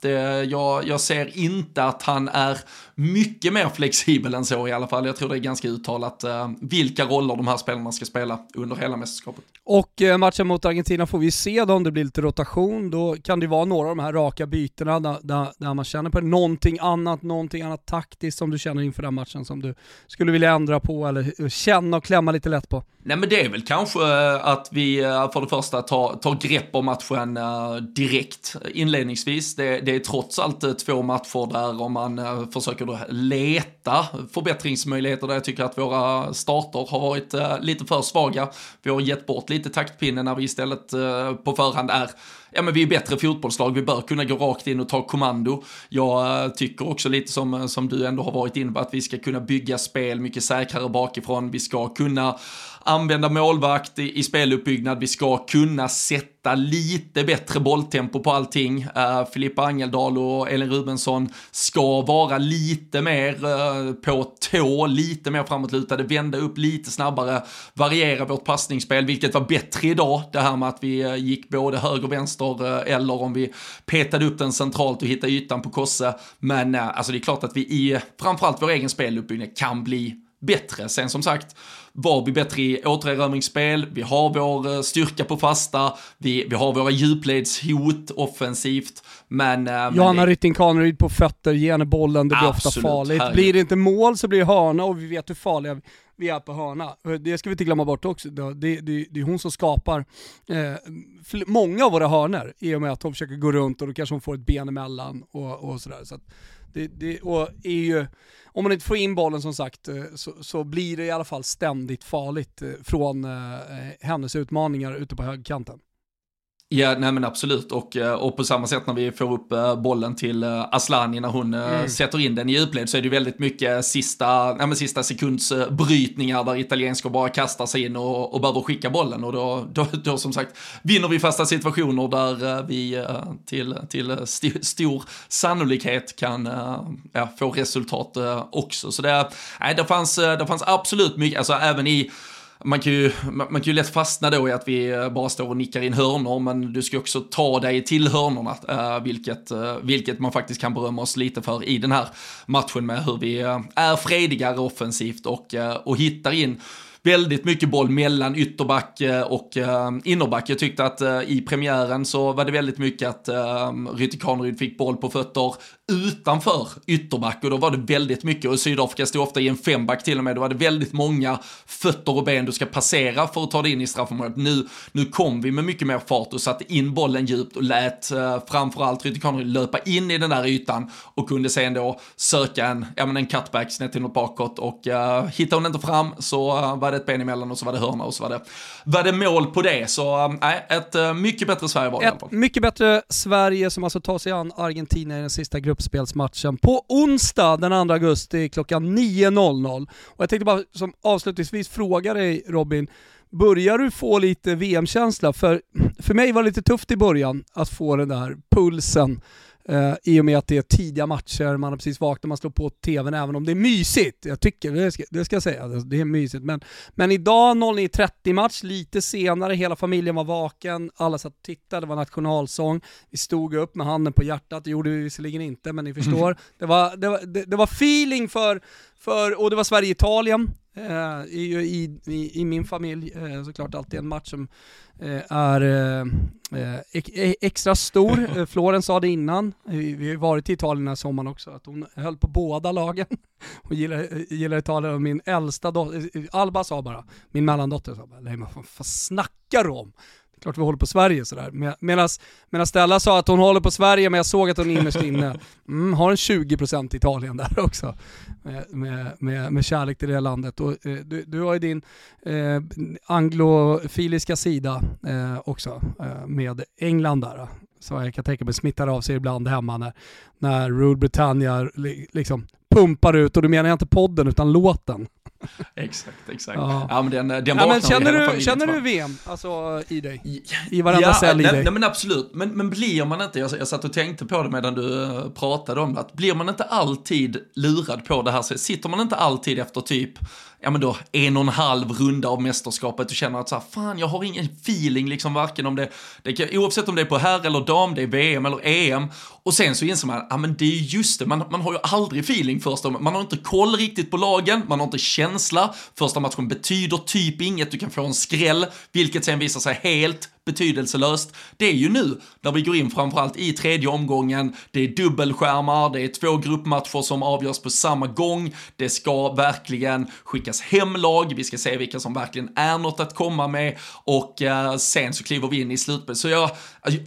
det, jag, jag ser inte att han är mycket mer flexibel än så i alla fall. Jag tror det är ganska uttalat uh, vilka roller de här spelarna ska spela under hela mästerskapet. Och eh, matchen mot Argentina får vi se då om det blir lite rotation. Då kan det vara några av de här raka bytena där, där, där man känner på det. någonting annat, någonting annat taktiskt som du känner inför den matchen som du skulle vilja ändra på eller eh, känna och klämma lite lätt på? Nej men det är väl kanske eh, att vi eh, för det första tar, tar grepp om matchen eh, direkt inledningsvis. Det, det, är trots allt två matcher där om man försöker då leta förbättringsmöjligheter där jag tycker att våra starter har varit lite för svaga. Vi har gett bort lite taktpinne när vi istället på förhand är ja men vi är bättre fotbollslag, vi bör kunna gå rakt in och ta kommando. Jag eh, tycker också lite som, eh, som du ändå har varit inne på att vi ska kunna bygga spel mycket säkrare bakifrån, vi ska kunna använda målvakt i, i speluppbyggnad, vi ska kunna sätta lite bättre bolltempo på allting. Uh, Filippa Angeldal och Elin Rubensson ska vara lite mer uh, på tå, lite mer framåtlutade, vända upp lite snabbare, variera vårt passningsspel, vilket var bättre idag, det här med att vi uh, gick både höger och vänster uh, eller om vi petade upp den centralt och hittade ytan på Kosse. Men alltså det är klart att vi i framförallt vår egen speluppbyggnad kan bli bättre. Sen som sagt, var vi bättre i återerövringsspel, vi har vår eh, styrka på fasta, vi, vi har våra djupledshot offensivt, men... Eh, Johanna Rytting Kaneryd på fötter, ge henne bollen, det blir absolut, ofta farligt. Herregud. Blir det inte mål så blir det hörna och vi vet hur farliga vi är på hörna. Det ska vi inte glömma bort också. Det, det, det är hon som skapar eh, många av våra hörnor i och med att hon försöker gå runt och då kanske hon får ett ben emellan och, och sådär. Så det, det, och är ju, om man inte får in bollen som sagt eh, så, så blir det i alla fall ständigt farligt eh, från eh, eh, hennes utmaningar ute på högkanten. Ja, nej men absolut. Och, eh, och på samma sätt när vi får upp eh, bollen till eh, Aslani när hon mm. sätter in den i djupled så är det väldigt mycket sista, nej men sista sekundsbrytningar där italienskor bara kastar sig in och, och behöver skicka bollen. Och då, då, då som sagt vinner vi fasta situationer där vi till, till st stor sannolikhet kan ja, få resultat också. Så det, nej, det, fanns, det fanns absolut mycket, alltså även i man kan, ju, man kan ju lätt fastna då i att vi eh, bara står och nickar in hörnor, men du ska också ta dig till hörnorna, eh, vilket, eh, vilket man faktiskt kan berömma oss lite för i den här matchen med hur vi är fredigare offensivt och, och hittar in väldigt mycket boll mellan ytterback och innerback. Jag tyckte att i premiären så var det väldigt mycket att Rytte Kaneryd fick boll på fötter utanför ytterback och då var det väldigt mycket och Sydafrika stod ofta i en femback till och med. Då var det väldigt många fötter och ben du ska passera för att ta dig in i straffområdet. Nu, nu kom vi med mycket mer fart och satte in bollen djupt och lät eh, framförallt Ryttik löpa in i den där ytan och kunde sen då söka en, ja men en cutback snett något bakåt och uh, hittade hon inte fram så uh, var det ett ben emellan och så var det hörna och så var det, var det mål på det. Så nej, uh, ett mycket bättre Sverige var det ett. Mycket bättre Sverige som alltså tar sig an Argentina i den sista gruppen gruppspelsmatchen på onsdag den 2 augusti klockan 9.00. Och jag tänkte bara som avslutningsvis fråga dig Robin, börjar du få lite VM-känsla? För, för mig var det lite tufft i början att få den där pulsen Uh, I och med att det är tidiga matcher, man har precis vaknat, man slår på tvn även om det är mysigt. Jag tycker, det ska, det ska jag säga, det är mysigt. Men, men idag 09.30 match, lite senare, hela familjen var vaken, alla satt och tittade, det var nationalsång. Vi stod upp med handen på hjärtat, det gjorde vi visserligen inte, men ni förstår. Mm. Det, var, det, var, det, det var feeling för, för, och det var Sverige-Italien. Uh, i, i, i, min familj uh, såklart alltid en match som uh, är eh, extra stor. Florens sa det innan, vi har varit i Italien den här sommaren också, att hon höll på båda lagen. Hon gillar, gillar Italien och min äldsta dotter, Alba sa bara, min mellandotter sa bara, nej men vad snackar du om? Klart vi håller på Sverige sådär. Med, medan Stella sa att hon håller på Sverige men jag såg att hon innerst inne mm, har en 20% Italien där också. Med, med, med, med kärlek till det landet. Och, eh, du, du har ju din eh, anglofiliska sida eh, också eh, med England där. Så jag kan tänka mig smittar av sig ibland hemma när, när Rule Britannia liksom pumpar ut, och då menar jag inte podden utan låten. exakt, exakt. Ja. ja men den, den ja, men känner du, känner du VM alltså, i dig? I varenda ja, cell i nej, dig? Nej men absolut, men, men blir man inte, jag, jag satt och tänkte på det medan du uh, pratade om det, att blir man inte alltid lurad på det här sitter man inte alltid efter typ ja men då en och en halv runda av mästerskapet. Och känner att så här, fan jag har ingen feeling liksom varken om det, det kan, oavsett om det är på herr eller dam, det är VM eller EM. Och sen så inser man, ja men det är just det, man, man har ju aldrig feeling första, man har inte koll riktigt på lagen, man har inte känsla, första matchen betyder typ inget, du kan få en skräll, vilket sen visar sig helt betydelselöst. Det är ju nu, när vi går in framförallt i tredje omgången, det är dubbelskärmar, det är två gruppmatcher som avgörs på samma gång, det ska verkligen skickas hem lag, vi ska se vilka som verkligen är något att komma med. Och eh, sen så kliver vi in i slutspelet. Så jag,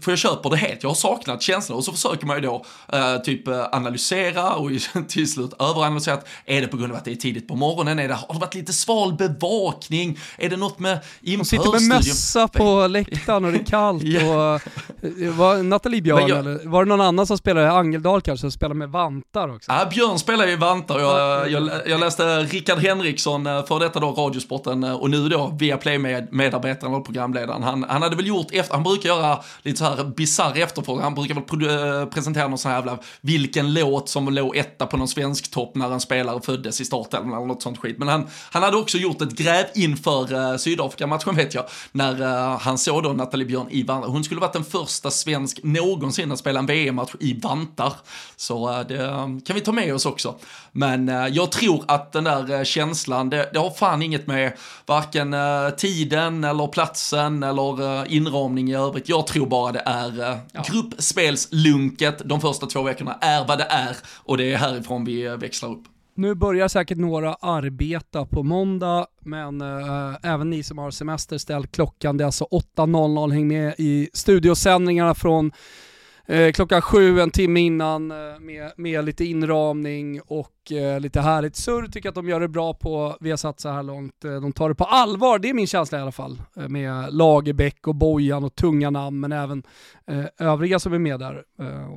för jag köper det helt, jag har saknat känslan. Och så försöker man ju då eh, typ eh, analysera och till slut överanalysera att är det på grund av att det är tidigt på morgonen, är det, har det varit lite sval bevakning, är det något med? De sitter med mössa på läktaren läktaren och det är kallt och... Eh, var Nathalie Björn jag, eller var det någon annan som spelade, Angeldal kanske, som spelade med vantar också? Ja, Björn spelar ju vantar. Jag, jag, jag läste Rickard Henriksson, eh, för detta då Radiosporten eh, och nu då via Play-medarbetaren och programledaren. Han, han hade väl gjort efter, han brukar göra lite så här bisarr efterfrågan, han brukar väl presentera någon sån här jävla, vilken låt som låg etta på någon svensk topp när en spelare föddes i starten eller något sånt skit. Men han, han hade också gjort ett gräv inför uh, Sydafrika-matchen vet jag, när uh, han såg då Nathalie Björn i vantar. Hon skulle varit den första svensk någonsin att spela en VM-match i vantar. Så eh, det kan vi ta med oss också. Men eh, jag tror att den där eh, känslan, det, det har fan inget med varken tiden eller platsen eller inramning i övrigt. Jag tror bara det är ja. gruppspelslunket de första två veckorna är vad det är och det är härifrån vi växlar upp. Nu börjar säkert några arbeta på måndag, men eh, även ni som har semester, ställ klockan. Det är alltså 8.00, häng med i studiosändningarna från eh, klockan sju, en timme innan, eh, med, med lite inramning och eh, lite härligt surr. Tycker att de gör det bra på Viasat så här långt. Eh, de tar det på allvar, det är min känsla i alla fall. Eh, med Lagerbäck och Bojan och tunga namn, men även övriga som är med där.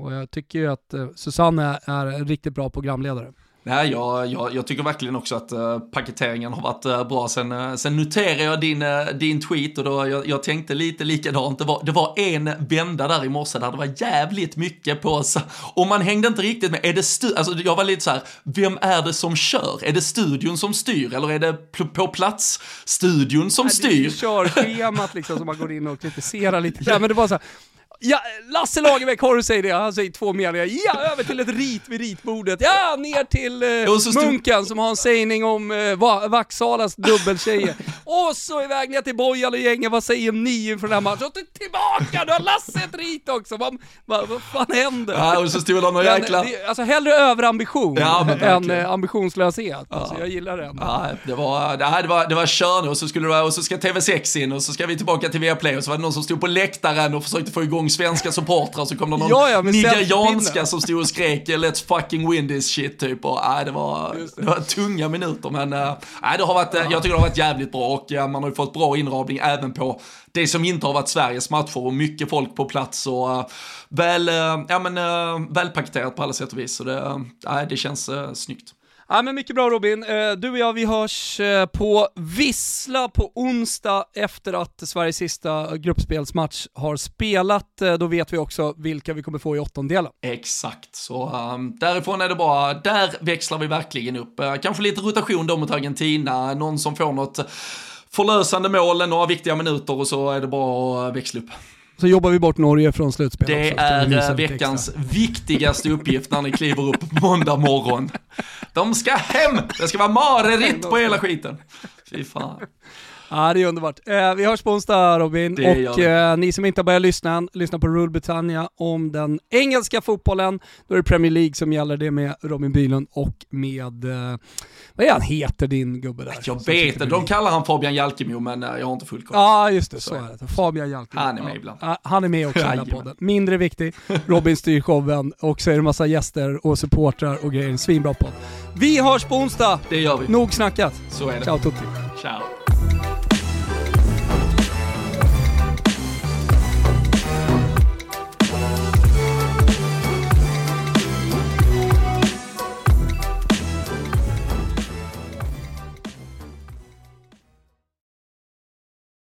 Och jag tycker ju att Susanne är en riktigt bra programledare. Nej, jag, jag, jag, tycker verkligen också att uh, paketeringen har varit uh, bra. Sen, uh, sen noterar jag din, din tweet och då, jag, jag tänkte lite likadant. Det var, det var en vända där i morse där det var jävligt mycket på så, Och man hängde inte riktigt med. Är det stu alltså, jag var lite så här, vem är det som kör? Är det studion som styr eller är det på plats studion som Nej, styr? Det är ju körschemat liksom som man går in och kritiserar lite. Ja, men det var så här, Ja, Lasse Lagerbäck, har du säger det? Han säger två meningar. Ja, över till ett rit vid ritbordet. Ja, ner till eh, Munken som har en sägning om eh, Vaxhalas dubbeltjejer. och så iväg ner till Bojan och gänget. Vad säger ni inför den här matchen? Och tillbaka, du har Lasse ett rit också. Vad, vad, vad fan händer? Ja, och så stod det någon jäkla... Alltså hellre överambition ja, än eh, ambitionslöshet. Ja. Alltså, jag gillar den. Ja, det var, det var, det var kör och så, skulle det, och så ska TV6 in och så ska vi tillbaka till Viaplay och så var det någon som stod på läktaren och försökte få igång svenska supportrar så kom det någon ja, ja, nigerianska som stod och skrek let's fucking win this shit typ och äh, det, var, det. det var tunga minuter men äh, det har varit, ja. jag tycker det har varit jävligt bra och ja, man har ju fått bra inramning även på det som inte har varit Sveriges matcher och mycket folk på plats och äh, väl, äh, ja men äh, välpaketerat på alla sätt och vis så det, äh, det känns äh, snyggt. Ja men mycket bra Robin. Eh, du och jag vi hörs eh, på Vissla på onsdag efter att Sveriges sista gruppspelsmatch har spelat. Eh, då vet vi också vilka vi kommer få i åttondelen. Exakt, så um, därifrån är det bara, där växlar vi verkligen upp. Kanske lite rotation då mot Argentina, någon som får något förlösande mål, några viktiga minuter och så är det bara att växla upp. Så jobbar vi bort Norge från slutspel Det också, är veckans viktigaste uppgift när ni kliver upp måndag morgon. De ska hem! Det ska vara mareritt på hela skiten. Fy fan. Ja, det är underbart. Eh, vi hörs på onsdag Robin, och eh, ni som inte har börjat lyssna än, lyssna på Rule Britannia om den engelska fotbollen. Då är det Premier League som gäller, det med Robin Bylund och med, eh, vad är han heter din gubbe där? Jag vet inte, de kallar han Fabian Jalkemo men jag har inte full koll. Ja, just det. Så, är det. Fabian Jalkemo. Han är med ibland. Han är med också i den här podden. Mindre viktig. Robin styr showen och så är det massa gäster och supportrar och grejer. En svinbra podd. Vi hörs på onsdag! Det gör vi. Nog snackat. Så är det. Ciao tutti. Ciao.